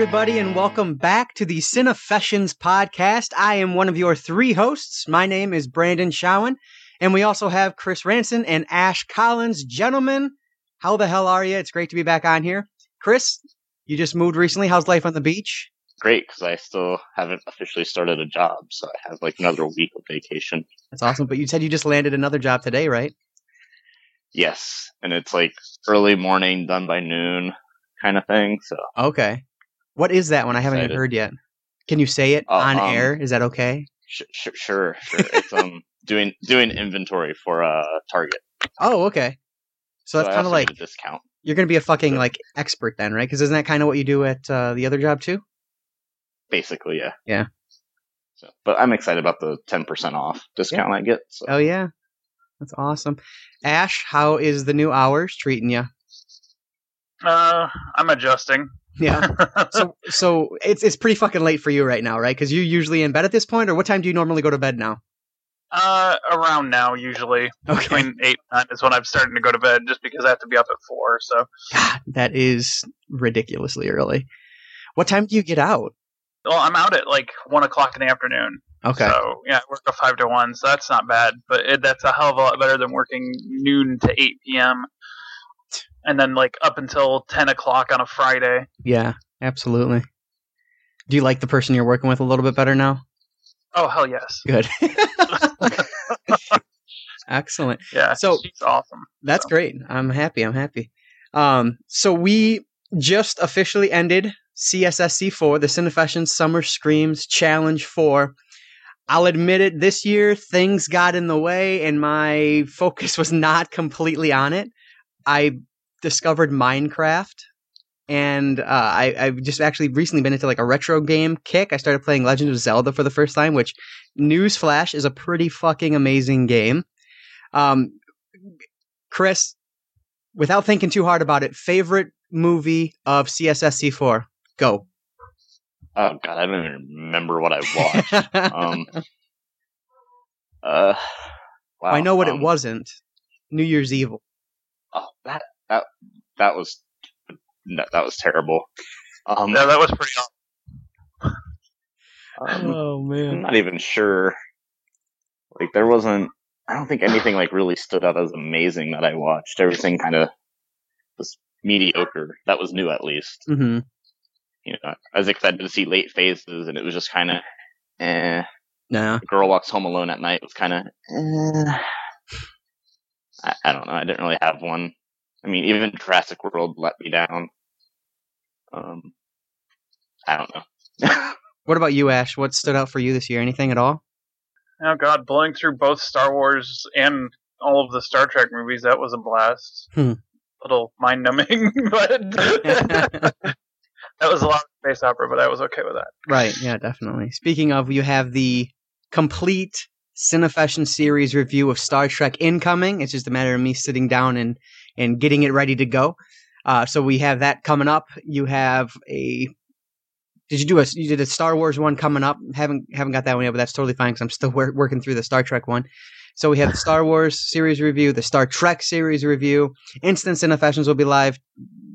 everybody, and welcome back to the Cinefessions podcast. I am one of your three hosts. My name is Brandon Showen, and we also have Chris Ranson and Ash Collins. Gentlemen, how the hell are you? It's great to be back on here. Chris, you just moved recently. How's life on the beach? Great, because I still haven't officially started a job, so I have like another week of vacation. That's awesome. But you said you just landed another job today, right? Yes, and it's like early morning, done by noon, kind of thing. So Okay. What is that one? I haven't even heard yet. Can you say it Uh, on um, air? Is that okay? sh- sh- sure, sure. it's um doing doing inventory for uh Target. Oh, okay. So that's kind of like a discount. you're going to be a fucking Sure. like expert then, right? Because isn't that kind of what you do at uh, the other job too? Basically, yeah. Yeah. So, but I'm excited about the ten percent off discount I get. So Oh yeah, that's awesome. Ash, how is the new hours treating you? Uh, I'm adjusting. Yeah. so so it's it's pretty fucking late for you right now, right? Because you're usually in bed at this point, or what time do you normally go to bed now? uh, around now, usually Okay. between eight and nine is when I'm starting to go to bed, just because I have to be up at four. So, God, that is ridiculously early. What time do you get out? well, I'm out at like one o'clock in the afternoon. Okay. So yeah, I work a five to one, so that's not bad. But it, that's a hell of a lot better than working noon to eight p.m. and then like up until ten o'clock on a Friday. Yeah, absolutely. Do you like the person you're working with a little bit better now? Oh hell yes, Good. Excellent. yeah. So- she's awesome. That's So. great. I'm happy. I'm happy. Um, so we just officially ended CSSC4, the Cinefession Summer Screams Challenge 4. I'll admit it, this year things got in the way and my focus was not completely on it. I discovered Minecraft and uh, I, I've just actually recently been into like a retro game kick. I started playing Legend of Zelda for the first time, which, newsflash, is a pretty fucking amazing game. Um, Chris, without thinking too hard about it, favorite movie of CSSC4? Go. oh god, I don't even remember what I watched. um. Uh. Wow. I know what it um, wasn't. New Year's Evil. Oh, that that that was no, that was terrible. Um, Yeah, that was pretty. Awesome. um, Oh man, I'm not even sure. Like there wasn't. I don't think anything like really stood out as amazing that I watched. Everything kind of was mediocre. That was new, at least. hmm You know, I was excited to see late phases, and it was just kind of. Eh. Nah. Girl walks home alone at night was kind of. Eh. I, I don't know. I didn't really have one. I mean, even Jurassic World let me down. Um, I don't know. What about you, Ash? What stood out for you this year? Anything at all? Oh god, blowing through both Star Wars and all of the Star Trek movies, that was a blast. Hmm. Little mind numbing, but that was a lot of space opera, but I was okay with that. Right. Yeah, definitely. Speaking of, you have the complete Cinefession series review of Star Trek incoming. It's just a matter of me sitting down and and getting it ready to go. Uh, so we have that coming up. You have a. Did you do a? You did a Star Wars one coming up. Haven't haven't got that one yet, but that's totally fine because I'm still wor- working through the Star Trek one. So we have the Star Wars series review, the Star Trek series review. Instant Cinefessions will be live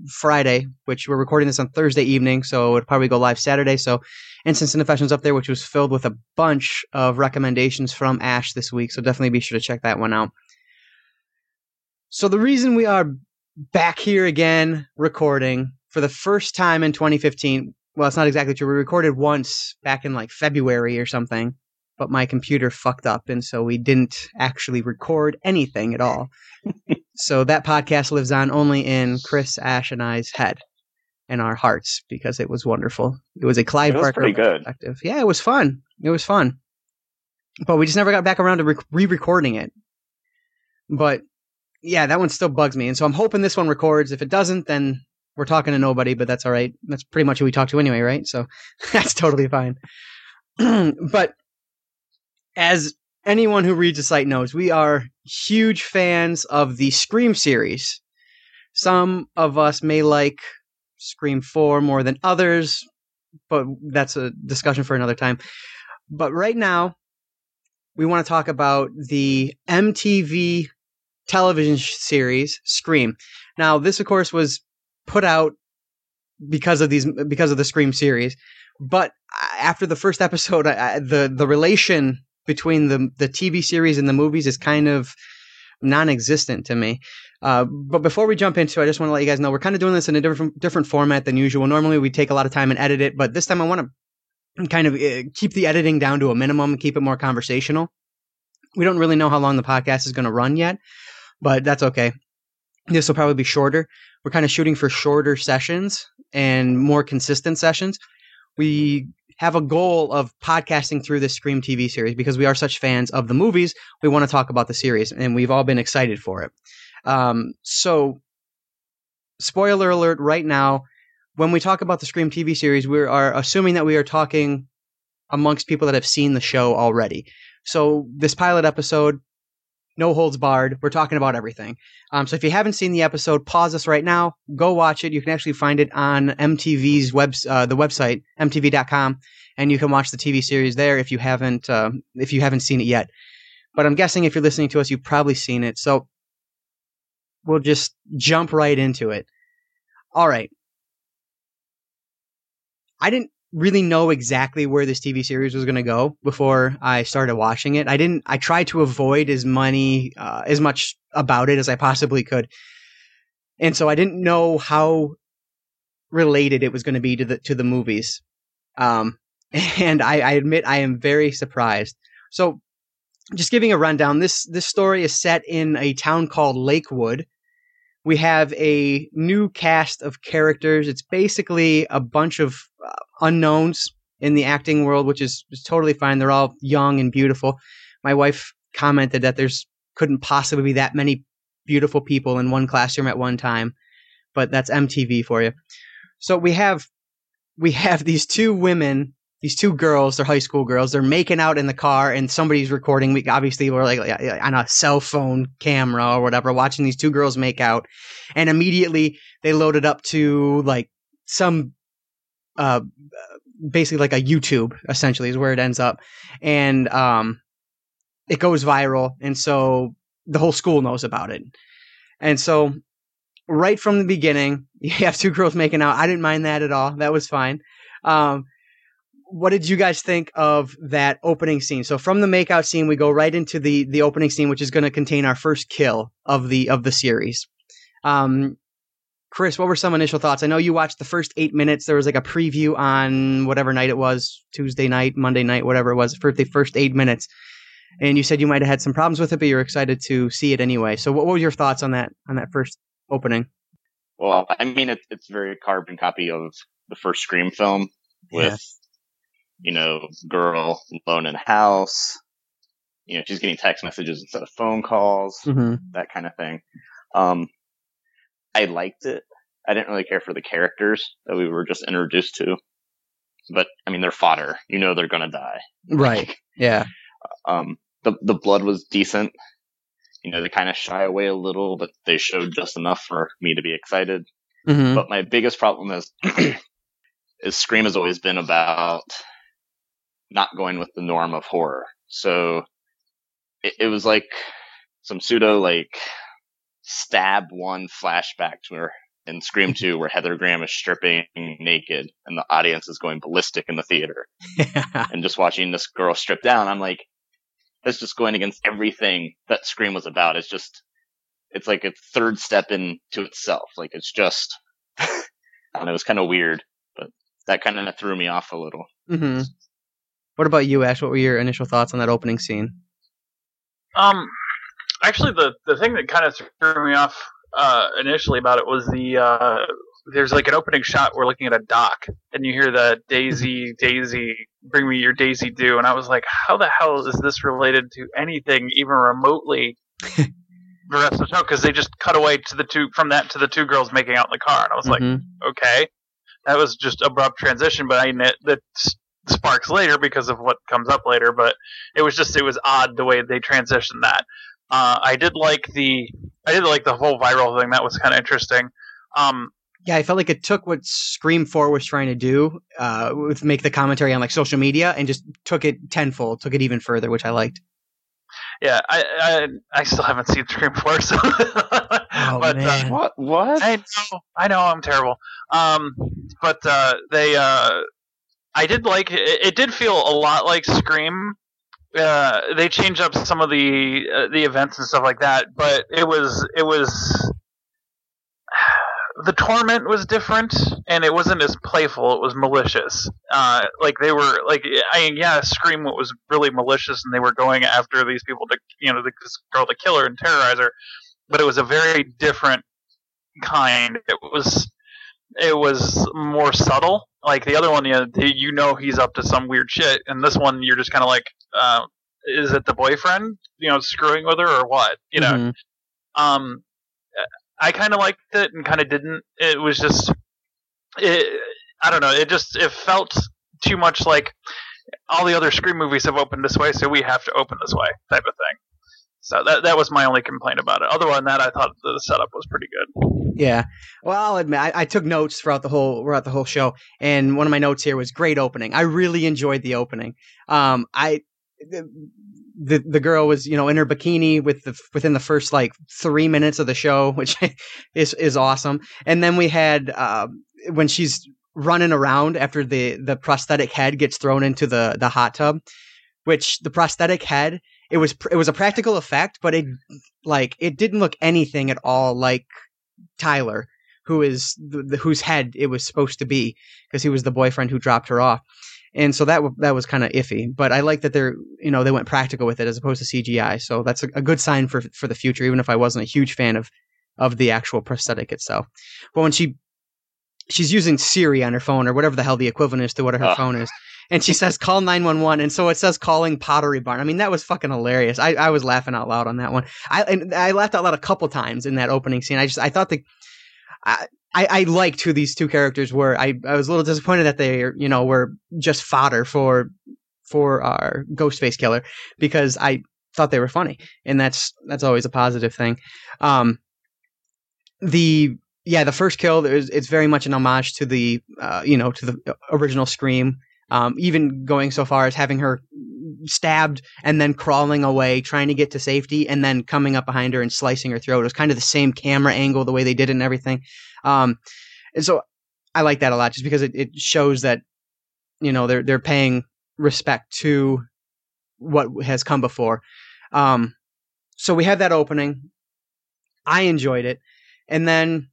Friday, which we're recording this on Thursday evening, so it'll probably go live Saturday. So Instant Cinefessions up there, which was filled with a bunch of recommendations from Ash this week. So definitely be sure to check that one out. So the reason we are back here again recording for the first time in 2015, well, it's not exactly true. We recorded once back in like February or something, but my computer fucked up, and so we didn't actually record anything at all. so that podcast lives on only in Chris, Ash, and I's head and our hearts because it was wonderful. It was a Clive It was Barker pretty good. perspective. Yeah, it was fun. It was fun. But we just never got back around to re recording it. But yeah, that one still bugs me. And so I'm hoping this one records. If it doesn't, then we're talking to nobody, but that's all right. That's pretty much who we talk to anyway, right? So that's totally fine. but as anyone who reads the site knows, we are huge fans of the Scream series. Some of us may like Scream 4 more than others, but that's a discussion for another time. But right now, we want to talk about the MTV television series Scream. Now, this, of course, was put out because of these because of the Scream series. But after the first episode, I, the the relation between the the TV series and the movies is kind of non-existent to me. Uh, but before we jump into it, I just want to let you guys know we're kind of doing this in a different different format than usual. Normally, we take a lot of time and edit it, but this time I want to kind of uh, keep the editing down to a minimum, keep it more conversational. We don't really know how long the podcast is going to run yet, but that's okay. This will probably be shorter. We're kind of shooting for shorter sessions and more consistent sessions. We have a goal of podcasting through this Scream TV series because we are such fans of the movies. We want to talk about the series, and we've all been excited for it. Um, so, spoiler alert right now, when we talk about the Scream TV series, we are assuming that we are talking amongst people that have seen the show already. So, this pilot episode, no holds barred. We're talking about everything. Um, so if you haven't seen the episode, pause us right now. Go watch it. You can actually find it on MTV's web, uh, the website mtv.com, and you can watch the TV series there if you haven't uh, if you haven't seen it yet. But I'm guessing if you're listening to us, you've probably seen it. So we'll just jump right into it. All right. I didn't really know exactly where this TV series was going to go before I started watching it. I didn't. I tried to avoid as many, uh, as much about it as I possibly could, and so I didn't know how related it was going to be to the to the movies. Um, and I, I admit I am very surprised. So, just giving a rundown. This this story is set in a town called Lakewood. We have a new cast of characters. It's basically a bunch of unknowns in the acting world, which is, is totally fine. They're all young and beautiful. My wife commented that there's couldn't possibly be that many beautiful people in one classroom at one time, but that's MTV for you. So we have we have these two women, these two girls, they're high school girls. They're making out in the car, and somebody's recording. We obviously we're like on a cell phone camera or whatever, watching these two girls make out, and immediately they load it up to like some uh, basically like a YouTube essentially is where it ends up, and um, it goes viral, and so the whole school knows about it, and so right from the beginning, you have two girls making out. I didn't mind that at all. That was fine. Um, what did you guys think of that opening scene? So from the makeout scene, we go right into the the opening scene, which is going to contain our first kill of the of the series. Um, Chris, what were some initial thoughts? I know you watched the first eight minutes. There was like a preview on whatever night it was, Tuesday night, Monday night, whatever it was, for the first eight minutes. And you said you might have had some problems with it, but you're excited to see it anyway. So, what, what were your thoughts on that on that first opening? Well, I mean, it, it's very carbon copy of the first Scream film with, yeah. you know, girl alone in house. You know, she's getting text messages instead of phone calls, mm-hmm. that kind of thing. Um, I liked it. I didn't really care for the characters that we were just introduced to. But I mean, they're fodder. You know they're gonna die. Right. Yeah. Um, the the blood was decent. You know, they kind of shy away a little, but they showed just enough for me to be excited. Mm-hmm. But my biggest problem is, is Scream has always been about not going with the norm of horror. So it, it was like some pseudo like stab one flashback to her in Scream 2 where Heather Graham is stripping naked and the audience is going ballistic in the theater. Yeah. And just watching this girl strip down, I'm like, that's just going against everything that Scream was about. It's just, it's like a third step into itself. Like it's just, and it was kind of weird, but that kind of threw me off a little. Mm-hmm. What about you, Ash? What were your initial thoughts on that opening scene? Um, actually, the the thing that kind of threw me off uh, initially about it was the uh, there's like an opening shot. We're looking at a dock, and you hear the Daisy, Daisy, bring me your Daisy do, and I was like, how the hell is this related to anything even remotely? the rest of the show because they just cut away to the two from that to the two girls making out in the car, and I was mm-hmm. like, okay, that was just abrupt transition, but I that sparks later because of what comes up later. But it was just it was odd the way they transitioned that. Uh, I did like the I did like the whole viral thing. That was kind of interesting. Um, yeah, I felt like it took what Scream Four was trying to do, uh, with make the commentary on like social media, and just took it tenfold, took it even further, which I liked. Yeah, I I, I still haven't seen Scream Four, so Oh, but man. Uh, What? What? I know, I know, I'm terrible. Um, but uh, they, uh, I did like it. It did feel a lot like Scream. Uh, they changed up some of the uh, the events and stuff like that, but it was it was the torment was different, and it wasn't as playful. It was malicious. Uh, like they were like, I mean, yeah, Scream was really malicious, and they were going after these people to, you know, this girl the killer and terrorizer. But it was a very different kind. It was it was more subtle. Like the other one, you know, you know he's up to some weird shit, and this one you're just kind of like, uh, is it the boyfriend, you know, screwing with her or what? You know, Mhm. um, I kind of liked it and kind of didn't. It was just, it, I don't know. It just it felt too much like all the other Scream movies have opened this way, so we have to open this way type of thing. So that that was my only complaint about it. Other than that, I thought the setup was pretty good. Yeah. Well, I'll admit I, I took notes throughout the whole throughout the whole show, and one of my notes here was great opening. I really enjoyed the opening. Um, I the the, girl was you know in her bikini with the within the first like three minutes of the show, which is is awesome. And then we had um, when she's running around after the the prosthetic head gets thrown into the the hot tub, which the prosthetic head it was it was a practical effect, but it like it didn't look anything at all like Tyler, who is the, the, whose head it was supposed to be, because he was the boyfriend who dropped her off, and so that w- that was kind of iffy. But I like that they're you know they went practical with it as opposed to CGI, so that's a, a good sign for for the future. Even if I wasn't a huge fan of of the actual prosthetic itself, but when she she's using Siri on her phone or whatever the hell the equivalent is to what her phone is. And she says call 911 and so it says calling Pottery Barn. I mean that was fucking hilarious. I, I was laughing out loud on that one. I and I laughed out loud a couple times in that opening scene. I just I thought the I I, I liked who these two characters were. I, I was a little disappointed that they you know were just fodder for for our Ghostface killer because I thought they were funny and that's that's always a positive thing. Um the yeah, the first kill is it's very much an homage to the uh, you know to the original Scream. Um, even going so far as having her stabbed and then crawling away, trying to get to safety, and then coming up behind her and slicing her throat. It was kind of the same camera angle, the way they did it and everything. Um, and so I like that a lot, just because it, it shows that you know they're they're paying respect to what has come before. Um, so we had that opening. I enjoyed it, and then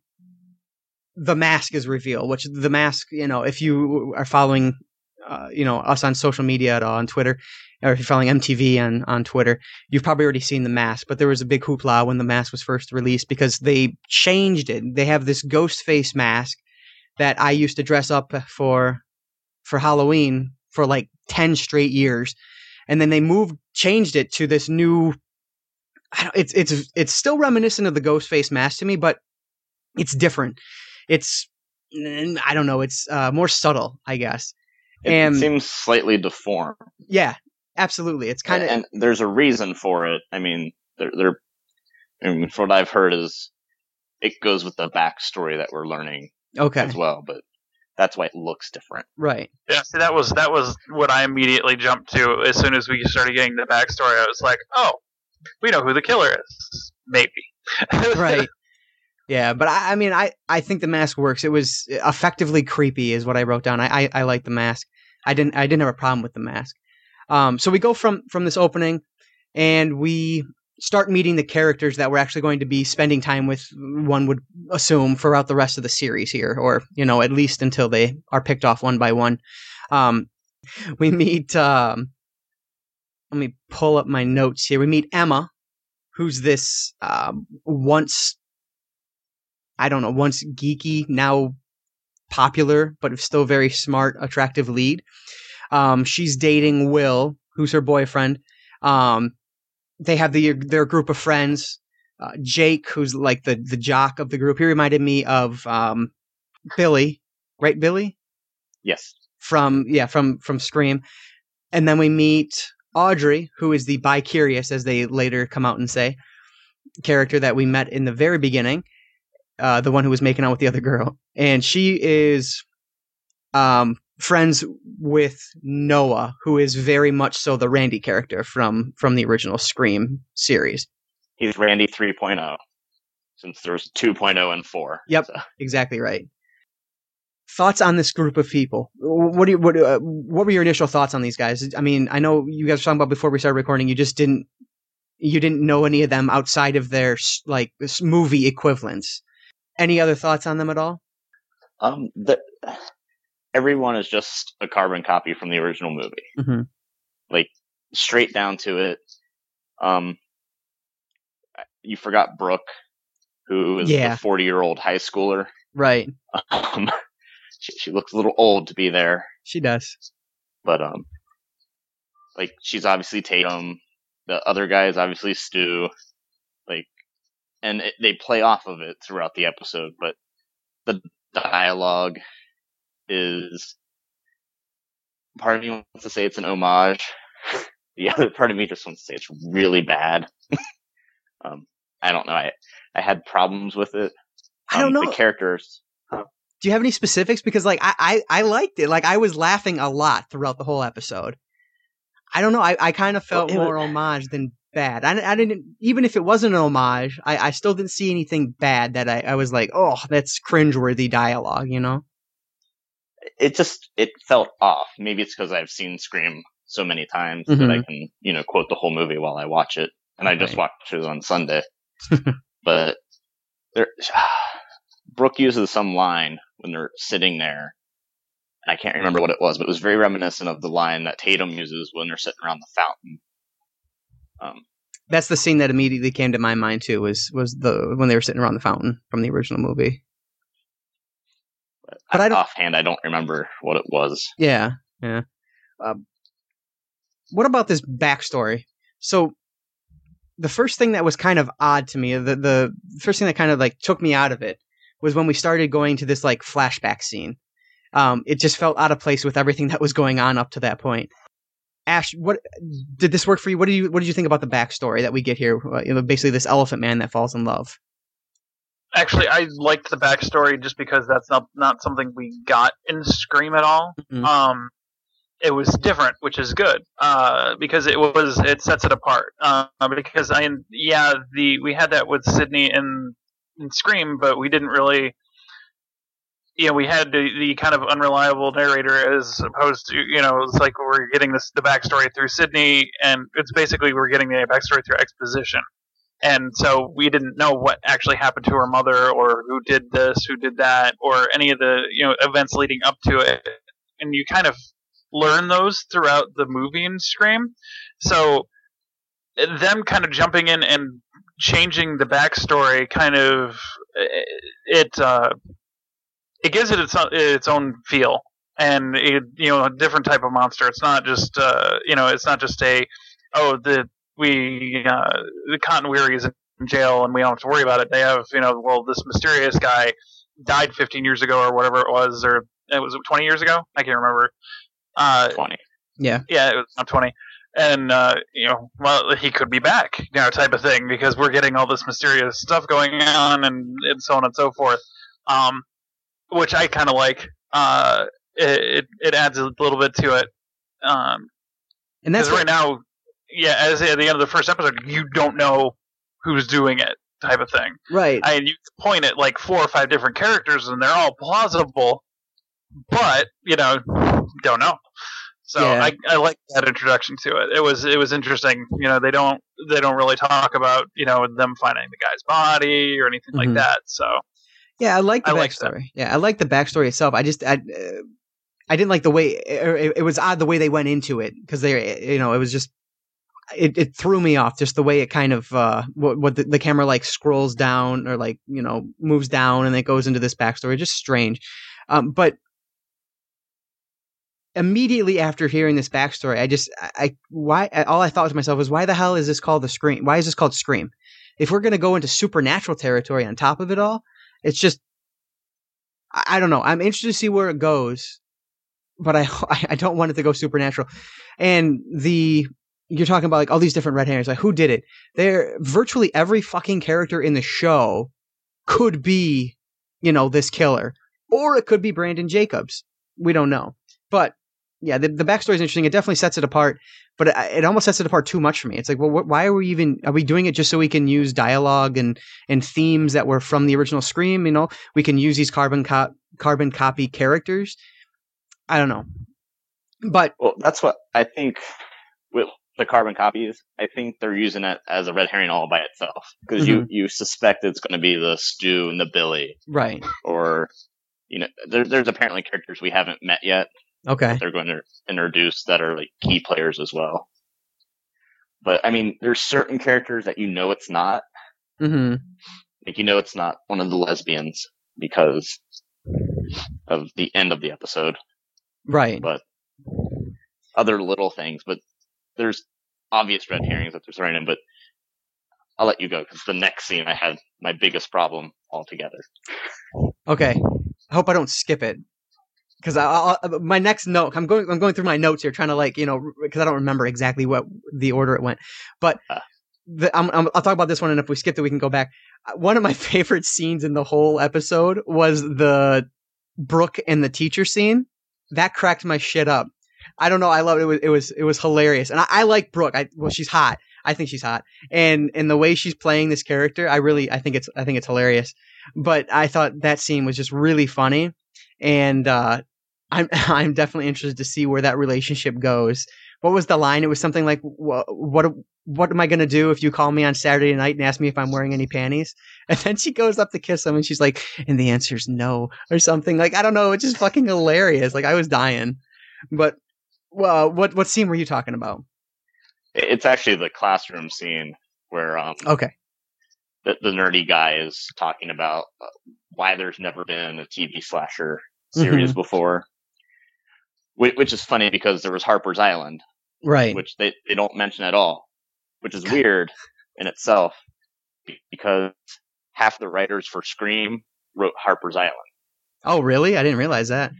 the mask is revealed. Which the mask, you know, if you are following, uh, you know, us on social media at all on Twitter, or if you're following MTV on on Twitter, you've probably already seen the mask. But there was a big hoopla when the mask was first released because they changed it. They have this ghost face mask that I used to dress up for for Halloween for like ten straight years, and then they moved changed it to this new. I don't, it's it's it's still reminiscent of the ghost face mask to me, but it's different. It's I don't know. It's uh, more subtle, I guess. It And- seems slightly deformed, Yeah, absolutely. It's kind of and there's a reason for it. I mean, they're, they're I mean, from what I've heard is it goes with the backstory that we're learning okay, as well, but that's why it looks different. right. Yeah, see, that was that was what I immediately jumped to as soon as we started getting the backstory. I was like, oh, we know who the killer is, maybe. right. Yeah, but I, I mean, I, I think the mask works. It was effectively creepy, is what I wrote down. I, I, I like the mask. I didn't I didn't have a problem with the mask. Um, so we go from from this opening, and we start meeting the characters that we're actually going to be spending time with. One would assume throughout the rest of the series here, or you know, at least until they are picked off one by one. Um, we meet. Um, let me pull up my notes here. We meet Emma, who's this um, once I don't know, once geeky, now popular, but still very smart, attractive lead. Um, she's dating Will, who's her boyfriend. Um, they have the, their group of friends. Uh, Jake, who's like the, the jock of the group, he reminded me of um, Billy, right? Billy Yes. from yeah from from Scream, and then we meet Audrey, who is the bi-curious, as they later come out and say, character that we met in the very beginning, uh, the one who was making out with the other girl, and she is um, friends with Noah, who is very much so the Randy character from from the original Scream series. He's Randy oh. 3.0. since there was 2.0 and 4. Yep. So, Exactly right. Thoughts on this group of people? What do you, what uh, what were your initial thoughts on these guys? I mean, I know you guys were talking about before we started recording. You just didn't you didn't know any of them outside of their like movie equivalents. Any other thoughts on them at all? um, the, everyone is just a carbon copy from the original movie. Mhm. Like, straight down to it. Um, you forgot Brooke, who is Yeah. the 40 year old high schooler. Right. Um, she, she looks a little old to be there, She does. but um, like she's obviously Tatum. The other guy is obviously Stu. Like, and it, they play off of it throughout the episode, but the dialogue is part of me wants to say it's an homage. The other part of me just wants to say it's really bad. um, I don't know. I I had problems with it. I don't Um, know. The characters. Do you have any specifics? Because like I, I I liked it. Like I was laughing a lot throughout the whole episode. I don't know. I, I kind of felt Well, more homage than bad. I, I didn't even if it wasn't an homage. I, I still didn't see anything bad that I, I was like, oh, that's cringeworthy dialogue. You know? it just it felt off. Maybe it's because I've seen Scream so many times that I mm-hmm. can you know quote the whole movie while I watch it, and I just Right. watched it on Sunday. but there, Brooke uses some line when they're sitting there. I can't remember what it was, but it was very reminiscent of the line that Tatum uses when they're sitting around the fountain. Um, That's the scene that immediately came to my mind too. Was was the when they were sitting around the fountain from the original movie? but But I don't- offhand, I don't remember what it was. Yeah, yeah. Um, what about this backstory? So, the first thing that was kind of odd to me, the the first thing that kind of like took me out of it, was when we started going to this like flashback scene. Um, it just felt out of place with everything that was going on up to that point. Ash, what did this work for you? What do you what did you think about the backstory that we get here? Uh, You know, basically this elephant man that falls in love. Actually, I liked the backstory just because that's not not something we got in Scream at all. Mhm. Um, it was different, which is good uh, because it was it sets it apart. Uh, because I yeah the we had that with Sidney in in Scream, but we didn't really. You know, we had the, the kind of unreliable narrator as opposed to, you know, it's like we're getting this the backstory through Sidney, and it's basically we're getting the backstory through exposition. And so we didn't know what actually happened to her mother or who did this who did that or any of the you know events leading up to it. And you kind of learn those throughout the movie and scream. So them kind of jumping in and changing the backstory kind of it uh, it gives it its own, its own feel and it, you know a different type of monster it's not just uh, you know it's not just a oh the we uh, the Cotton Weary is in jail and we don't have to worry about it. They have you know well this mysterious guy died 15 years ago or whatever it was or it was 20 years ago I can't remember. Uh, Twenty. Yeah, yeah, it was not 20. And, uh, you know, well, he could be back, you know, type of thing, because we're getting all this mysterious stuff going on and, and so on and so forth. Um, which I kind of like. Uh, it, it, adds a little bit to it. Um, and that's what, right now, yeah, as at the end of the first episode, you don't know who's doing it, type of thing. right. I you point at like four or five different characters, and they're all plausible, but you know, don't know. So Yeah. I, I like that introduction to it. It was it was interesting. You know, they don't they don't really talk about you know them finding the guy's body or anything Mhm. like that. So Yeah, I like the I like backstory. yeah, I like the backstory itself. I just I, uh, I didn't like the way or it, it was odd the way they went into it because they you know it was just it, it threw me off just the way it kind of uh what, what the, the camera like scrolls down or like you know moves down and it goes into this backstory. Just strange. Um but immediately after hearing this backstory i just I, I why all i thought to myself was why the hell is this called the scream why is this called scream? If we're going to go into supernatural territory on top of it all it's just I, don't know i'm interested to see where it goes but I I don't want it to go supernatural. And the you're talking about like all these different red herrings, like who did it? There virtually every fucking character in the show could be, you know, this killer. Or it could be Brandon Jacobs. We don't know. But yeah, the, the backstory is interesting. It definitely sets it apart, but it, it almost sets it apart too much for me. It's like, well, wh- why are we even? Are we doing it just so we can use dialogue and and themes that were from the original Scream? You know, we can use these carbon cop carbon copy characters. I don't know, but Well, that's what I think with the carbon copies. I think they're using it as a red herring all by itself because you mm-hmm. you suspect it's going to be the Stu and the Billy, right, or you know, there, there's apparently characters we haven't met yet. Okay, They're going to introduce that are like key players as well. But I mean, there's certain characters that you know it's not. hmm Like you know it's not one of the lesbians because of the end of the episode. right, but other little things. But there's obvious red herrings that they're throwing in. But I'll let you go because the next scene I had my biggest problem altogether. okay. I hope I don't skip it because I, I, my next note. I'm going. I'm going through my notes here, trying to like you know because I don't remember exactly what the order it went, but. Ah. The, I'm, I'm, I'll talk about this one, and if we skip it, we can go back. Uh, One of my favorite scenes in the whole episode was the Brooke and the teacher scene. That cracked my shit up. I don't know. I love it. It was it was it was hilarious, and I, I like Brooke. I well, she's hot. I think she's hot, and and the way she's playing this character, I really I think it's I think it's hilarious. But I thought that scene was just really funny, and uh, I'm I'm definitely interested to see where that relationship goes. What was the line? It was something like, "Wha- "What what am I gonna do if you call me on Saturday night and ask me if I'm wearing any panties?" And then she goes up to kiss him, and she's like, "And the answer is no," or something. Like I don't know. It's just fucking hilarious. Like I was dying. But well, what what scene were you talking about? It's actually the classroom scene where um, Okay. the, the nerdy guy is talking about uh, why there's never been a TV slasher series before. Which, which is funny because there was Harper's Island, Right. which they, they don't mention at all, which is weird in itself because half the writers for Scream wrote Harper's Island. Oh, really? I didn't realize that.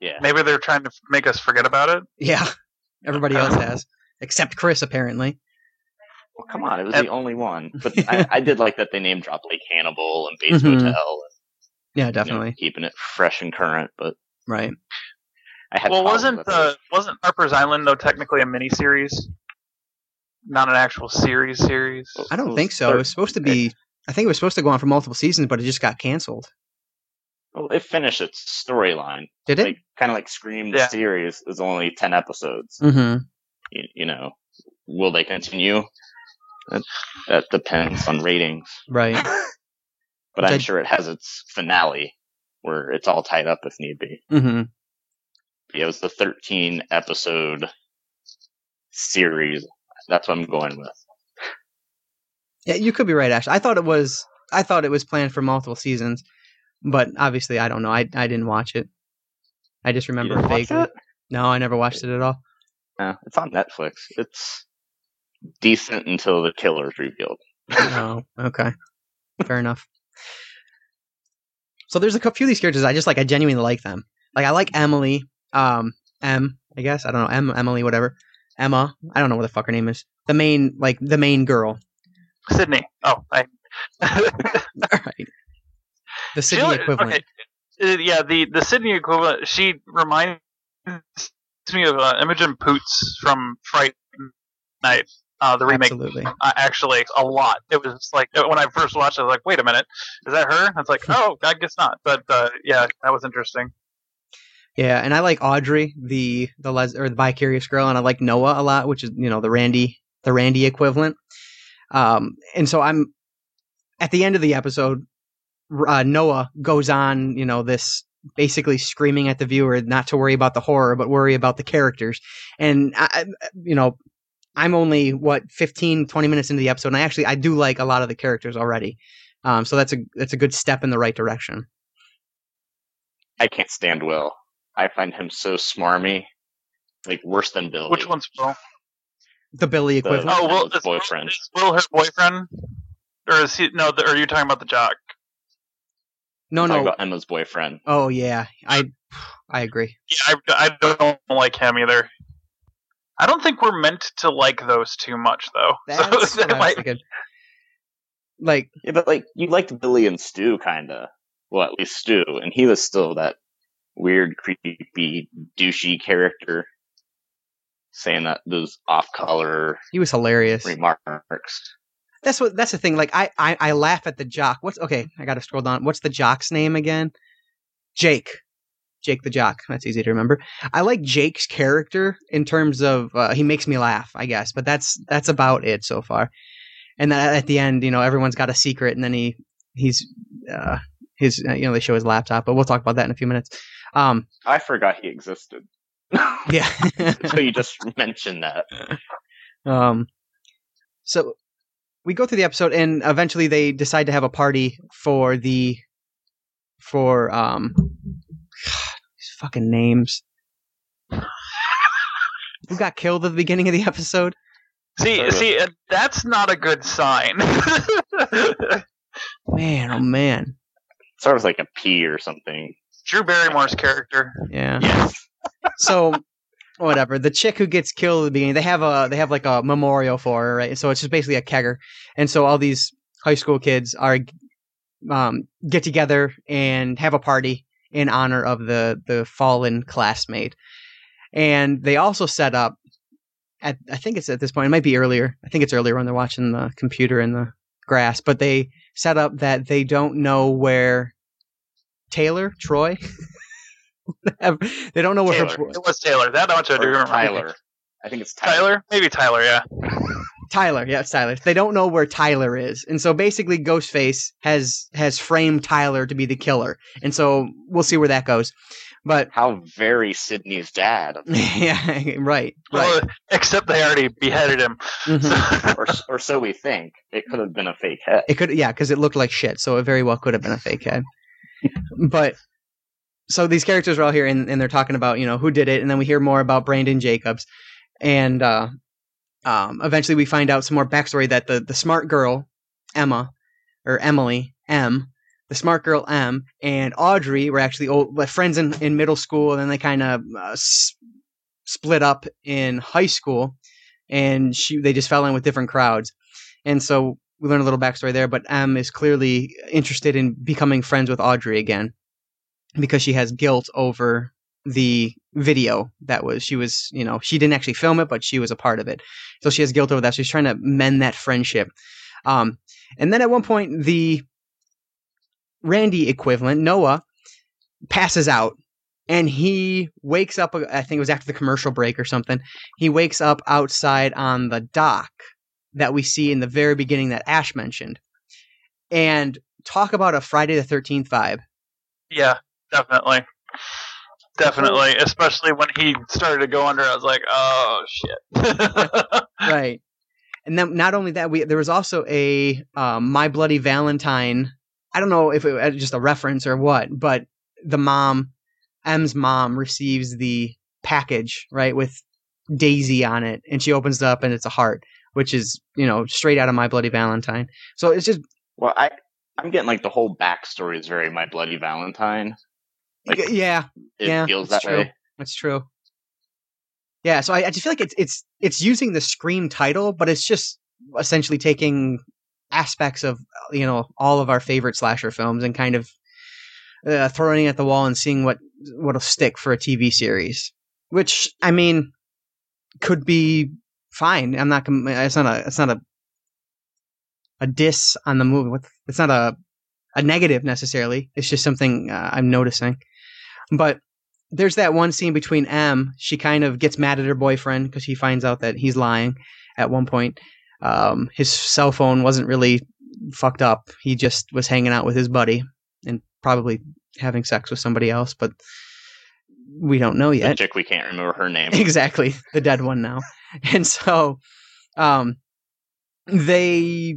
Yeah. Maybe they're trying to make us forget about it. Yeah. Everybody else has, except Chris, apparently. Well, come on, it was And- the only one. But I, I did like that they name dropped like Hannibal and Bates Mhm. Motel, Yeah, you know, definitely. keeping it fresh and current. But Right. I had Well, wasn't the it. wasn't Harper's Island though technically a mini series, not an actual series series? I don't think so. It was supposed to be. I think it was supposed to go on for multiple seasons, but it just got canceled. Well, it finished its storyline. Did it? Like kind of like Scream the Yeah. series is only ten episodes. mm-hmm. You, you know, will they continue? That, that depends on ratings. Right. But Which I'm I- sure it has its finale where it's all tied up if need be. Mm-hmm. Yeah, it was the 13 episode series. That's what I'm going with. Yeah, you could be right. Actually, I thought it was. I thought it was planned for multiple seasons, but obviously, I don't know. I I didn't watch it. I just remember vaguely. No, I never watched it at all. Uh, it's on Netflix. It's decent until the killer's revealed. Oh, okay. Fair enough. So there's a few of these characters I just like. I genuinely like them. Like I like Emily. Um, M. I guess I don't know. M. Emily. Whatever. Emma. I don't know what the fuck her name is. The main, like the main girl. Sidney. Oh, I. right. The She Sidney look- equivalent. okay. Uh, yeah, the the Sidney equivalent. She reminds me of uh, Imogen Poots from Fright Night, uh, the remake. Absolutely. Uh, actually, a lot. It was like when I first watched it, I was like, "Wait a minute, is that her?" I was like, "Oh, I guess not." But uh, yeah, that was interesting. Yeah, and I like Audrey, the the les- or the bi-curious girl, and I like Noah a lot, which is you know the Randy the Randy equivalent. Um, and so I'm at the end of the episode, uh, Noah goes on, you know, this basically screaming at the viewer not to worry about the horror, but worry about the characters. And I, you know, I'm only what 15, 20 minutes into the episode, and I actually I do like a lot of the characters already. Um, so that's a that's a good step in the right direction. I can't stand Will. I find him so smarmy. Like worse than Billy. Which one's Will? The Billy The- equivalent. Oh, Will Emma's is, boyfriend. is Will her boyfriend, or is he? No, the, or are you talking about the jock? no, I'm no. about Emma's boyfriend. Oh yeah, I I agree. Yeah, I, I don't like him either. I don't think we're meant to like those too much, though. That's so what that I might- thinking. Like Yeah, but like you liked Billy and Stu kinda. Well, at least Stu, and he was still that weird, creepy, douchey character saying that those off-color He was hilarious. remarks. That's what. That's the thing. Like I, I, I laugh at the jock. What's okay? I got to scroll down. What's the jock's name again? Jake. Jake the jock. That's easy to remember. I like Jake's character in terms of uh, he makes me laugh, I guess. But that's that's about it so far. And then at the end, you know, everyone's got a secret, and then he he's uh, his uh, you know they show his laptop, but we'll talk about that in a few minutes. Um, I forgot he existed. yeah. so you just mentioned that. Um, so we go through the episode, and eventually they decide to have a party for the for um these fucking names. Who got killed at the beginning of the episode? See, see, uh, that's not a good sign. Man, oh man, Sort of like a P or something. Drew Barrymore's character. yeah. Yes. So whatever. The chick who gets killed at the beginning, they have a they have like a memorial for her, right? So it's just basically a kegger, and so all these high school kids are um, get together and have a party in honor of the the fallen classmate, and they also set up. At, I think it's at this point. It might be earlier. I think it's earlier when they're watching the computer in the grass. But they set up that they don't know where Taylor Troy. they don't know where Taylor. her It was Taylor. That much I do Or remember. Tyler. I think it's Tyler. Tyler? Maybe Tyler, yeah. Tyler, yeah, it's Tyler. They don't know where Tyler is, and so basically, Ghostface has has framed Tyler to be the killer, and so we'll see where that goes. But How very Sidney's dad. yeah, right, right. Well, except they already beheaded him. Mhm. or, or so we think. It could have been a fake head. It could, yeah, because it looked like shit, so it very well could have been a fake head. But so these characters are all here, and, and they're talking about you know who did it, and then we hear more about Brandon Jacobs, and uh, um, eventually we find out some more backstory that the the smart girl Emma or Emily M, the smart girl M, and Audrey were actually old friends in, in middle school, and then they kind of uh, s- split up in high school, and she they just fell in with different crowds, and so we learn a little backstory there. But M is clearly interested in becoming friends with Audrey again because she has guilt over the video that was she was you know she didn't actually film it but she was a part of it. So she has guilt over that. She's trying to mend that friendship. Um and then at one point the randy equivalent noah passes out and he wakes up i think it was after the commercial break or something. He wakes up outside on the dock that we see in the very beginning that ash mentioned and talk about a friday the 13th vibe Yeah, definitely. Definitely. Especially when he started to go under, I was like, oh, shit. right. And then not only that, we there was also a um, My Bloody Valentine. I don't know if it was just a reference or what, but the mom, M's mom, receives the package right with Daisy on it, and she opens it up and it's a heart, which is you know straight out of My Bloody Valentine. So it's just Well, I I'm getting like the whole backstory is very My Bloody Valentine. Like, yeah, It Yeah, feels that true. way. That's true. Yeah, so I, I just feel like it's it's it's using the Scream title, but it's just essentially taking aspects of you know all of our favorite slasher films and kind of uh, throwing it at the wall and seeing what what'll stick for a TV series. Which I mean, could be fine. I'm not. It's not a. It's not a. A diss on the movie. It's not a. A negative necessarily. It's just something uh, I'm noticing. But there's that one scene between M. She kind of gets mad at her boyfriend because he finds out that he's lying at one point. Um, his cell phone wasn't really fucked up. He just was hanging out with his buddy and probably having sex with somebody else, but we don't know The yet. chick we can't remember her name. exactly, the dead one now. And so um, they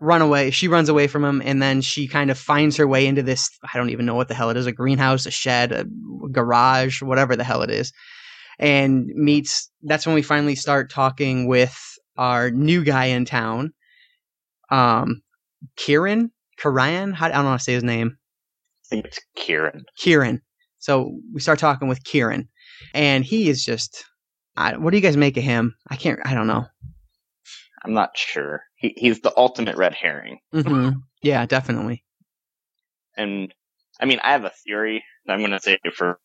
run away. She runs away from him, and then she kind of finds her way into this. I don't even know what the hell it is a greenhouse, a shed, a garage, whatever the hell it is. And meets. That's when we finally start talking with our new guy in town, um, Kieran. Kieran? How, I don't how to say his name. I think it's Kieran. Kieran. So we start talking with Kieran, and he is just. I, what do you guys make of him? I can't. I don't know. I'm not sure. He, he's the ultimate red herring. hmm Yeah, definitely. And I mean, I have a theory that I'm going to say for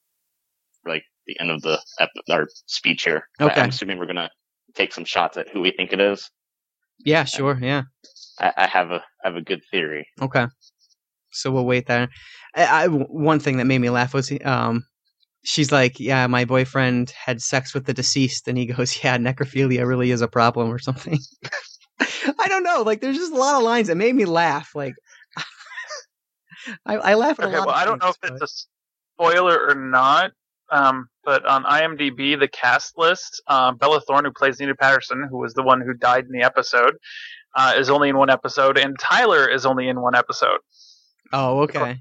like the end of the ep- our speech here. Okay. I'm assuming we're gonna take some shots at who we think it is. Yeah, sure. Yeah. I, I have a I have a good theory. Okay. So we'll wait there. I, I, one thing that made me laugh was um, she's like, "Yeah, my boyfriend had sex with the deceased," and he goes, "Yeah, necrophilia really is a problem or something." I don't know. Like, there's just a lot of lines that made me laugh. Like, I, I laugh at a Okay, lot. well, I don't know if things, it's a spoiler or not, um, but on IMDb, the cast list, um, Bella Thorne, who plays Nina Patterson, who was the one who died in the episode, uh, is only in one episode, and Tyler is only in one episode. Oh, okay.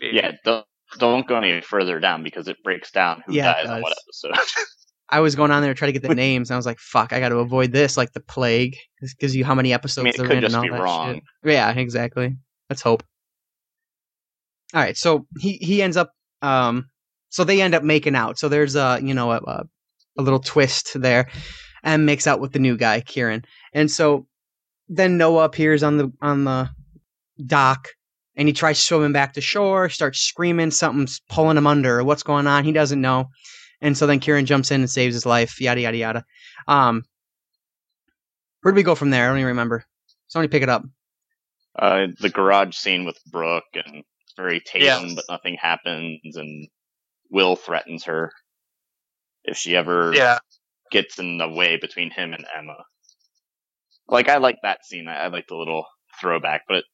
Yeah, don't don't go any further down because it breaks down who Yeah, it dies on what episode. I was going on there to try to get the names, and I was like, "Fuck, I got to avoid this." Like the plague, this gives you how many episodes I mean, it they're could in just and all be wrong. shit. Yeah, exactly. Let's hope. All right, so he he ends up, um, so they end up making out. So there's a you know a a, a little twist there, and makes out with the new guy, Kieran, and so then Noah appears on the on the dock. And he tries swimming back to shore, starts screaming, something's pulling him under. What's going on? He doesn't know. And so then Kieran jumps in and saves his life, yada yada yada. Um, where do we go from there? I don't even remember. Somebody pick it up. Uh, the garage scene with Brooke and it's very tame, Yes. but nothing happens, and Will threatens her if she ever Yeah, gets in the way between him and Emma. Like I like that scene. I, I like the little throwback, but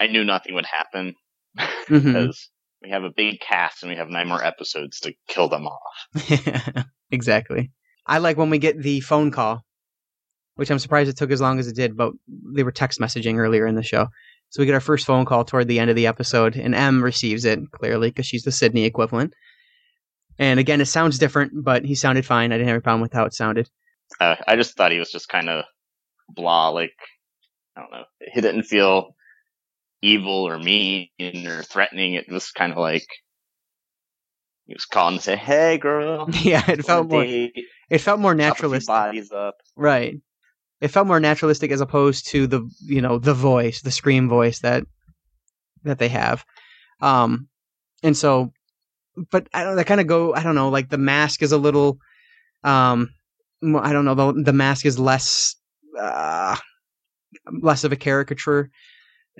I knew nothing would happen because we have a big cast and we have nine more episodes to kill them off. exactly. I like when we get the phone call, which I'm surprised it took as long as it did, but they were text messaging earlier in the show. So we get our first phone call toward the end of the episode, and M receives it clearly because she's the Sidney equivalent. And again, it sounds different, but he sounded fine. I didn't have a problem with how it sounded. Uh, I just thought he was just kind of blah, like I don't know. He didn't feel evil or mean or threatening. It was kind of like he was calling to say, "Hey, girl." yeah, it felt more. date, It felt more chop a few naturalistic. Bodies up. Right. It felt more naturalistic as opposed to the you know the voice, the scream voice that that they have. Um, and so, but I don't. That kind of go. I don't know. Like the mask is a little. Um, I don't know. The the mask is less. Uh, less of a caricature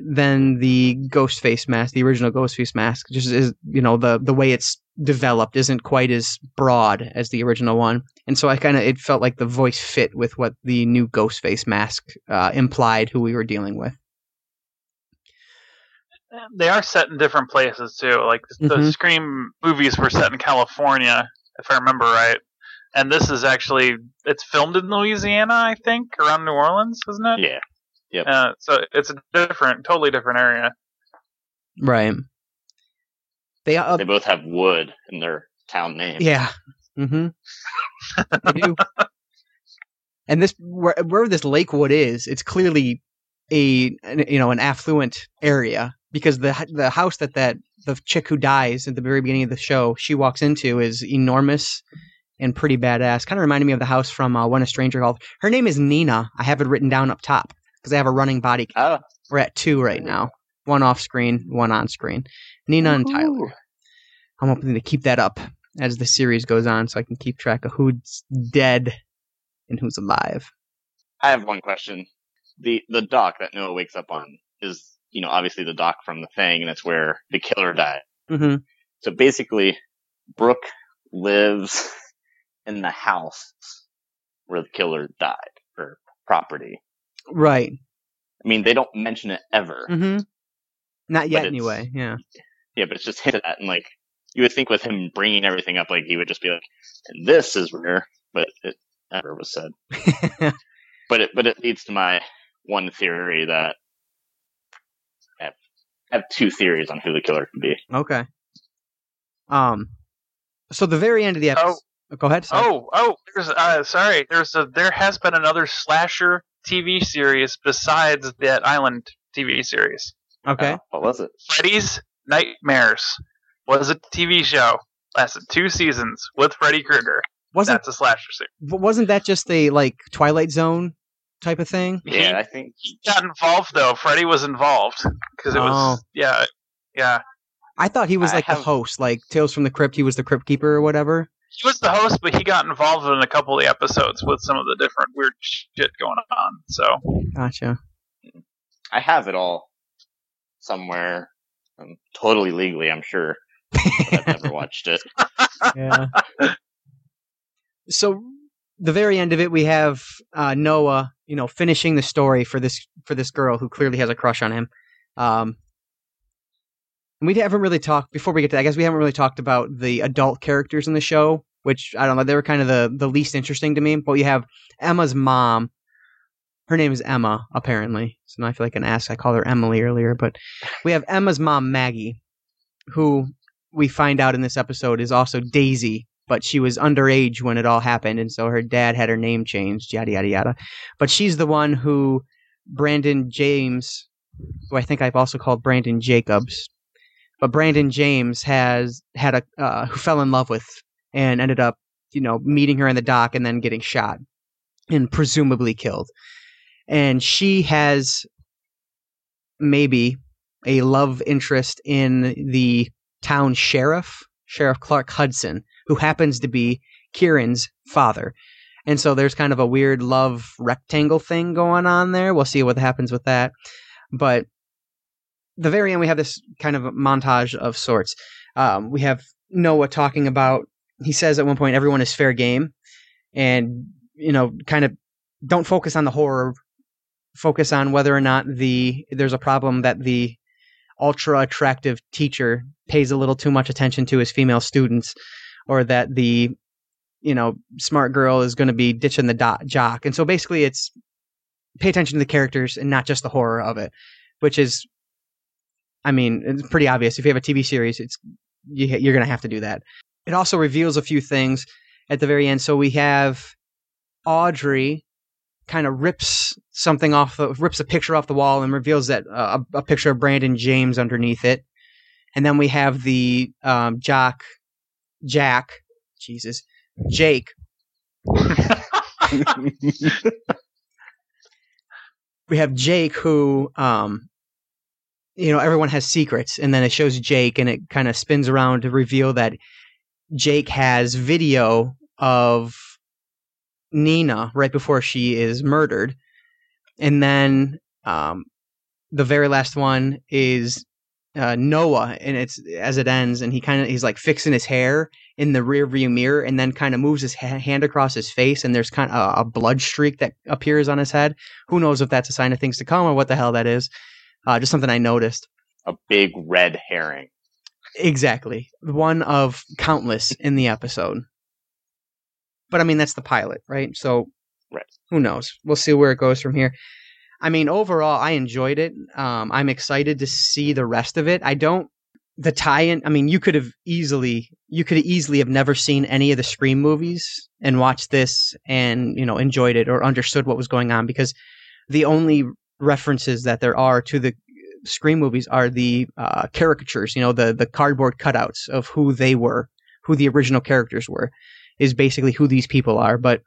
than the Ghostface mask the original Ghostface mask just is you know the the way it's developed isn't quite as broad as the original one and so I kind of it felt like the voice fit with what the new Ghostface mask uh, implied who we were dealing with. they are set in different places too. Like the Mhm. Scream movies were set in California, if I remember right. And this is actually it's filmed in Louisiana, I think, around New Orleans, isn't it? Yeah. Yep. Uh, so it's a different, totally different area. Right. They uh, They both have wood in their town name. yeah. Mm-hmm. they do. And this where wherever this Lakewood is, it's clearly a an- you know an affluent area because the the house that that the chick who dies at the very beginning of the show she walks into is enormous and pretty badass. Kind of reminded me of the house from uh, When a Stranger Called. Her name is Nina. I have it written down up top because I have a running body Oh, We're at two right now. One off screen, one on screen. Nina and Tyler. I'm hoping to keep that up as the series goes on so I can keep track of who's dead and who's alive. I have one question. The the dock that Noah wakes up on is, you know, obviously the dock from the thing, and it's where the killer died. Mm-hmm. So basically, Brooke lives in the house where the killer died, or property. Right. I mean, they don't mention it ever. Mm-hmm. Not yet, anyway. Yeah. Yeah, but it's just hinted at, and like you would think with him bringing everything up, like he would just be like, "This is where," but it never was said. But it but it leads to my one theory that I have, I have two theories on who the killer could be. okay. Um. So the very end of the episode. Oh, Go ahead. sorry. Oh, oh, there's uh, sorry, there's a there has been another slasher TV series besides that Island TV series. Okay. Uh, what was it? Freddy's Nightmares was a TV show. Lasted two seasons with Freddy Krueger. wasn't That's a slasher series. wasn't that just a like Twilight Zone type of thing? Yeah, I think He got involved though. Freddy was involved because it was Oh. yeah, yeah. I thought he was I like the host, like Tales from the Crypt. He was the Crypt Keeper or whatever. He was the host, but he got involved in a couple of the episodes with some of the different weird shit going on. So Gotcha. I have it all somewhere, um, totally legally, I'm sure. But I've never watched it. yeah. So the very end of it, we have uh, Noah, you know, finishing the story for this for this girl who clearly has a crush on him. Um, and we haven't really talked before we get to. that, I guess we haven't really talked about the adult characters in the show, which I don't know. They were kind of the the least interesting to me. But you have Emma's mom. Her name is Emma, apparently. So now I feel like an ass. I called her Emily earlier, but we have Emma's mom, Maggie, who we find out in this episode is also Daisy, but she was underage when it all happened, and so her dad had her name changed, yada yada yada. But she's the one who Brandon James, who I think I've also called Brandon Jacobs, but Brandon James has had a uh, who fell in love with and ended up, you know, meeting her in the dock and then getting shot and presumably killed. And she has maybe a love interest in the town sheriff, Sheriff Clark Hudson, who happens to be Kieran's father. And so there's kind of a weird love rectangle thing going on there. We'll see what happens with that. But the very end, we have this kind of montage of sorts. Um, we have Noah talking about, he says at one point, everyone is fair game. And, you know, kind of don't focus on the horror, focus on whether or not the there's a problem that the ultra attractive teacher pays a little too much attention to his female students or that the you know smart girl is going to be ditching the do- jock and so basically it's pay attention to the characters and not just the horror of it which is i mean it's pretty obvious. If you have a tv series it's you, you're going to have to do that. It also reveals a few things at the very end. So we have audrey kind of rips something off the rips a picture off the wall and reveals that uh, a, a picture of brandon james underneath it. And then we have the um, jock jack jesus jake. We have Jake who um you know everyone has secrets and then it shows Jake and it kind of spins around to reveal that Jake has video of Nina right before she is murdered. And then um the very last one is uh, Noah and it's as it ends and he kind of he's like fixing his hair in the rear view mirror and then kind of moves his ha- hand across his face and there's kind of a, a blood streak that appears on his head. Who knows if that's a sign of things to come or what the hell that is uh, just something i noticed. A big red herring. exactly. One of countless in the episode. But i mean that's the pilot right? So Right. who knows? We'll see where it goes from here. I mean overall i enjoyed it. Um, i'm excited to see the rest of it. I don't the tie-in i mean you could have easily you could easily have never seen any of the scream movies and watched this and you know enjoyed it or understood what was going on because the only references that there are to the scream movies are the uh, caricatures you know the the cardboard cutouts of who they were who the original characters were is basically who these people are but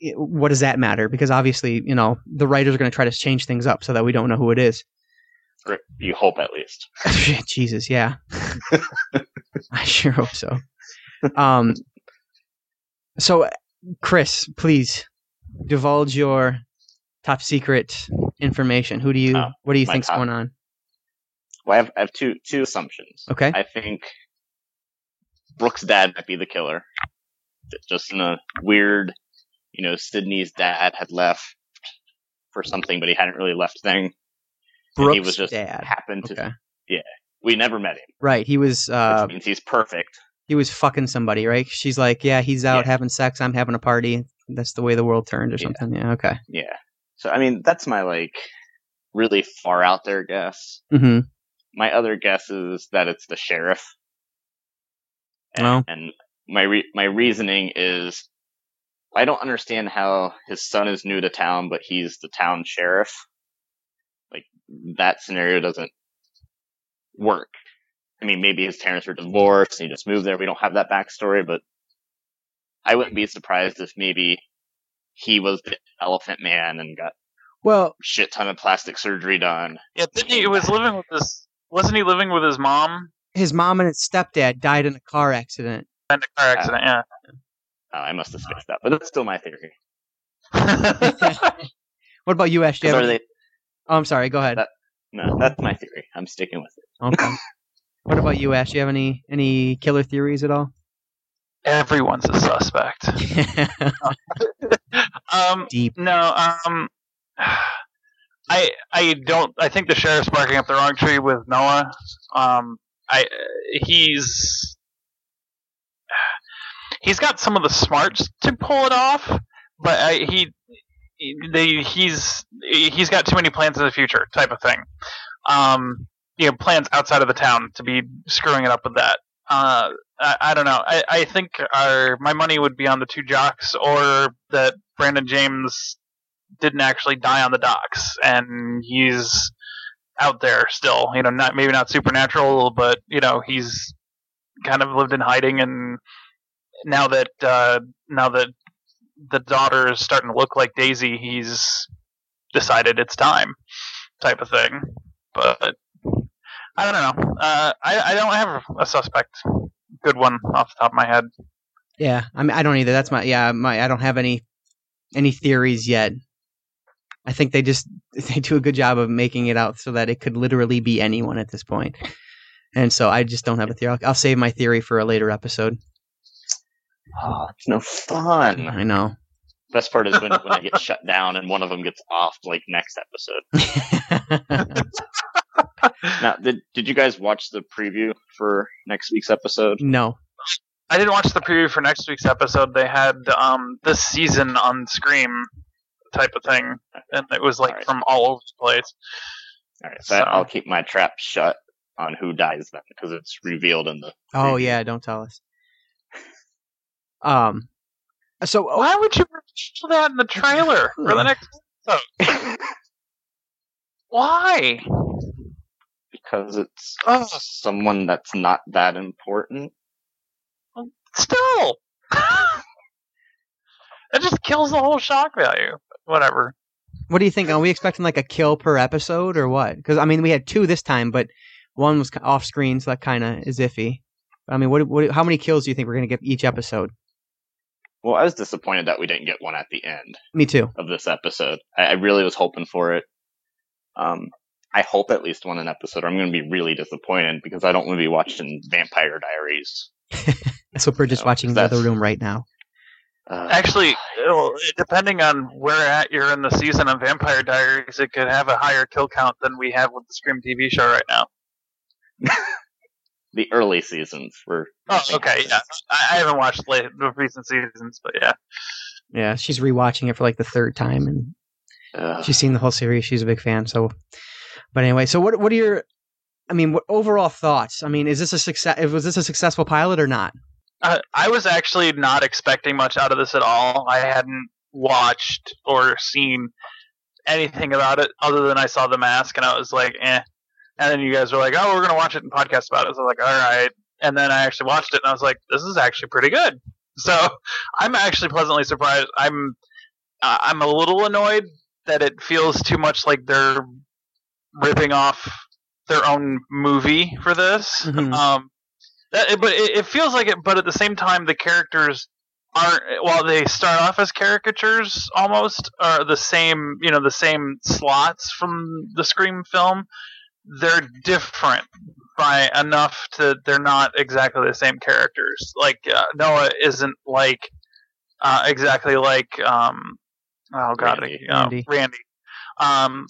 it- what does that matter because obviously you know the writers are going to try to change things up so that we don't know who it is You hope at least. Jesus, yeah. I sure hope so. Um, so, Chris, please divulge your top secret information. Who do you? Oh, what do you think's top- going on? Well, I have, I have two two assumptions. Okay. I think Brooke's dad might be the killer. Just in a weird, you know, Sidney's dad had left for something, but he hadn't really left thing. And he was just dad. happened to. Okay. We never met him, Right. He was. Uh, which means he's perfect. he was fucking somebody. Right. She's like, yeah, he's out Yeah. having sex. I'm having a party. That's the way the world turned, or Yeah. something. Yeah. Okay. Yeah. So I mean, that's my like really far out there guess. hmm My other guess is that it's the sheriff. And, Oh. and my re- my reasoning is I don't understand how his son is new to town, but he's the town sheriff. Like that scenario doesn't work. I mean, maybe his parents were divorced and he just moved there. We don't have that backstory, but I wouldn't be surprised if maybe he was the elephant man and got Well, shit ton of plastic surgery done. Yeah, didn't he, he was living with his wasn't he living with his mom His mom and his stepdad died in a car accident. in a car accident? Yeah. Oh, I must have spaced that, but that's still my theory. What about you, Ash? Do you 'Cause have they- oh, I'm sorry. Go ahead. That- no, that's my theory. I'm sticking with it. Okay. what about you, Ash? Do you have any any killer theories at all? Everyone's a suspect. Um, Deep. no, um, I I don't. I think the sheriff's barking up the wrong tree with Noah. Um, I he's he's got some of the smarts to pull it off, but I, he they he's he's got too many plans in the future type of thing. Um, you know, plans outside of the town to be screwing it up with that. Uh, I, I don't know. I, I think our my money would be on the two jocks, or that Brandon James didn't actually die on the docks, and he's out there still. You know, not maybe not supernatural, but you know he's kind of lived in hiding, and now that uh, now that the daughter is starting to look like Daisy, he's decided it's time, type of thing. But I don't know. Uh, I I don't have a suspect, good one off the top of my head. Yeah, I mean, I don't either. That's my yeah. My I don't have any any theories yet. I think they just they do a good job of making it out so that it could literally be anyone at this point. And so I just don't have a theory. I'll, I'll save my theory for a later episode. Oh, it's no fun. I know. Best part is when, when I get shut down and one of them gets off like next episode. Now, did did you guys watch the preview for next week's episode? no. I didn't watch the preview for next week's episode. They had um this season on Scream type of thing, and it was like Alright. from all over the place. All right, so So- I'll keep my trap shut on who dies then because it's revealed in the. Oh preview. yeah, don't tell us. Um. So oh, Why would you show that in the trailer for the next episode? Why? Because it's Oh. someone that's not that important. Still, it just kills the whole shock value. Whatever. what do you think? Are we expecting like a kill per episode or what? Because I mean, we had two this time, but one was off screen, so that kind of is iffy. I mean, what, what? How many kills do you think we're gonna get each episode? Well, I was disappointed that we didn't get one at the end Me too. of this episode. I, I really was hoping for it. Um, I hope at least one an episode. Or I'm going to be really disappointed because I don't want to be watching Vampire Diaries. That's what we're just No, watching the other room right now. Uh, Actually, depending on where at you're in the season of Vampire Diaries, it could have a higher kill count than we have with the Scream TV show right now. the early seasons were. Oh, okay, yeah. I, I haven't watched late, the recent seasons, but yeah. Yeah, she's rewatching it for like the third time, and Uh, she's seen the whole series. She's a big fan. So, but anyway, so what? What are your? I mean, what overall thoughts? I mean, is this a success? Was this a successful pilot or not? Uh, I was actually not expecting much out of this at all. I hadn't watched or seen anything about it other than I saw the mask and I was like, eh. And then you guys were like, oh, we're gonna watch it and podcast about it. So I was like, all right. And then I actually watched it and I was like, this is actually pretty good. So I'm actually pleasantly surprised. I'm uh, I'm a little annoyed that it feels too much like they're ripping off their own movie for this. Mhm. Um, that, but it, it feels like it. But at the same time, the characters aren't. While they start off as caricatures, almost are the same. You know, the same slots from the Scream film. They're different by enough to they're not exactly the same characters. Like uh, Noah isn't like uh, exactly like um, oh god, Randy. uh, Randy. Randy. Um,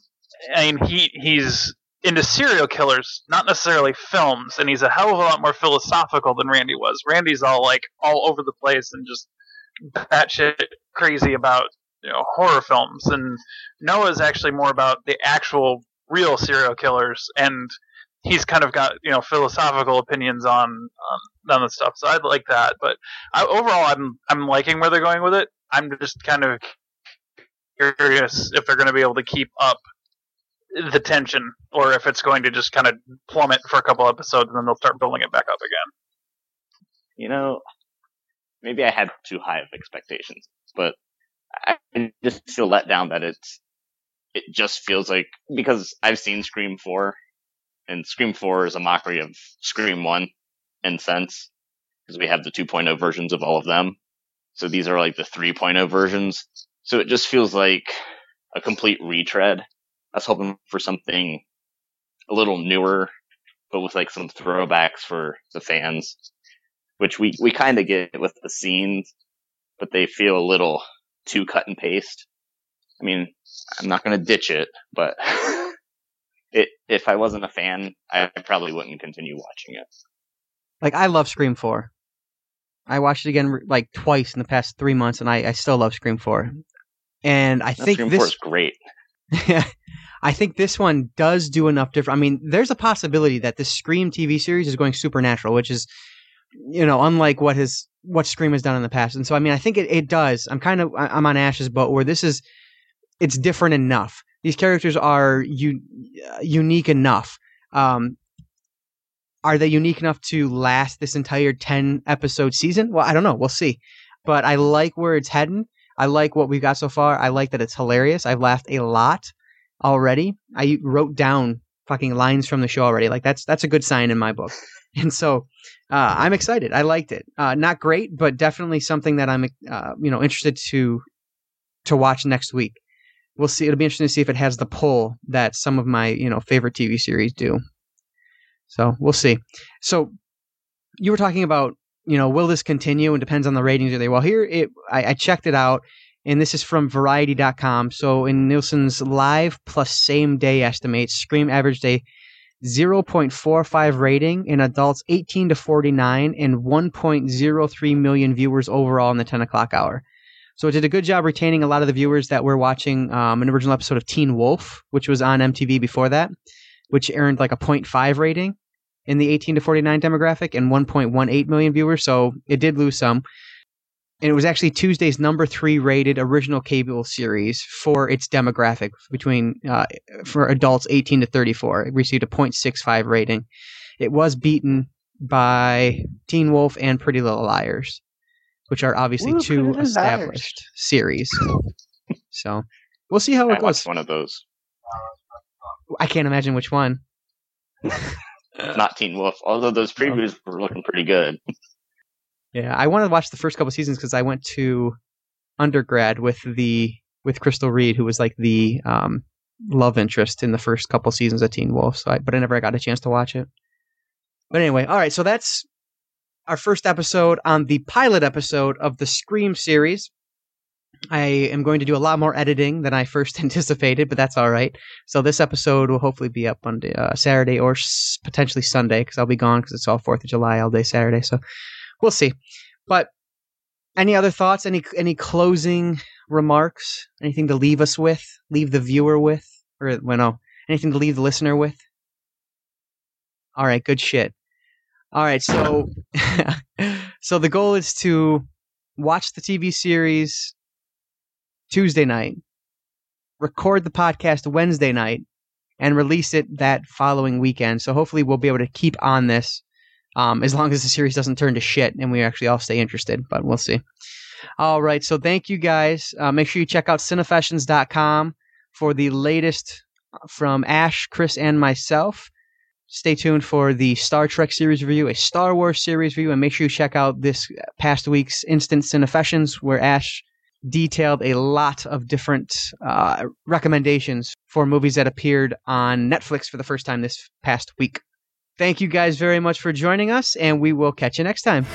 I mean he he's into serial killers, not necessarily films, and he's a hell of a lot more philosophical than Randy was. Randy's all like all over the place and just batshit crazy about you know horror films, and Noah's actually more about the actual real serial killers, and he's kind of got you know philosophical opinions on on, on the stuff. So I like that, but I, overall, I'm I'm liking where they're going with it. I'm just kind of curious if they're going to be able to keep up the tension, or if it's going to just kind of plummet for a couple episodes and then they'll start building it back up again. you know, maybe I had too high of expectations, but I just feel let down that it's, it just feels like, because I've seen Scream 4, and Scream 4 is a mockery of Scream 1 in sense, because we have the 2.0 versions of all of them. So these are like the 3.0 versions. So it just feels like a complete retread. I was hoping for something a little newer, but with like some throwbacks for the fans, which we, we kind of get with the scenes, but they feel a little too cut and paste. I mean, I'm not going to ditch it, but it, if I wasn't a fan, I probably wouldn't continue watching it. Like I love Scream Four. I watched it again like twice in the past three months, and I, I still love Scream Four. And I think Scream this 4 is great. I think this one does do enough different. I mean, there's a possibility that this Scream TV series is going supernatural, which is, you know, unlike what his what Scream has done in the past. And so, I mean, I think it, it does. I'm kind of I'm on Ash's boat where this is it's different enough. These characters are u- unique enough. Um, are they unique enough to last this entire 10 episode season? Well, I don't know. We'll see. But I like where it's heading. I like what we've got so far. I like that it's hilarious. I've laughed a lot already. I wrote down fucking lines from the show already. Like that's that's a good sign in my book. And so uh, I'm excited. I liked it. Uh, not great, but definitely something that I'm uh, you know interested to to watch next week. We'll see. It'll be interesting to see if it has the pull that some of my you know favorite TV series do. So we'll see. So you were talking about you know will this continue and depends on the ratings. Are they well here? It I, I checked it out and this is from Variety.com. So in Nielsen's live plus same day estimates, Scream averaged a 0.45 rating in adults 18 to 49 and 1.03 million viewers overall in the 10 o'clock hour. So it did a good job retaining a lot of the viewers that were watching um, an original episode of Teen Wolf, which was on MTV before that, which earned like a 0.5 rating in the 18 to 49 demographic and 1.18 million viewers. So it did lose some and it was actually Tuesday's number three rated original cable series for its demographic between uh, for adults 18 to 34. It received a 0.65 rating. It was beaten by Teen Wolf and Pretty Little Liars, which are obviously Ooh, two Pretty Little established series. So we'll see how I it goes. one of those. I can't imagine which one. Not Teen Wolf, although those previews were looking pretty good. Yeah, I wanted to watch the first couple seasons because I went to undergrad with the with Crystal Reed, who was like the um, love interest in the first couple seasons of Teen Wolf. So, I, but I never got a chance to watch it. But anyway, all right. So that's our first episode on the pilot episode of the Scream series. I am going to do a lot more editing than I first anticipated, but that's all right. So this episode will hopefully be up on uh, Saturday or s- potentially Sunday because I'll be gone because it's all Fourth of July all day Saturday. So we'll see. But any other thoughts? Any any closing remarks? Anything to leave us with? Leave the viewer with? Or well, no, anything to leave the listener with? All right, good shit. All right, so so the goal is to watch the TV series Tuesday night, record the podcast Wednesday night, and release it that following weekend. So hopefully we'll be able to keep on this um, as long as the series doesn't turn to shit and we actually all stay interested, but we'll see. All right, so thank you guys. Uh, make sure you check out cinefessions.com for the latest from Ash, Chris, and myself. Stay tuned for the Star Trek series review, a Star Wars series review, and make sure you check out this past week's Instant Cinefessions, where Ash detailed a lot of different uh, recommendations for movies that appeared on Netflix for the first time this past week. Thank you guys very much for joining us, and we will catch you next time.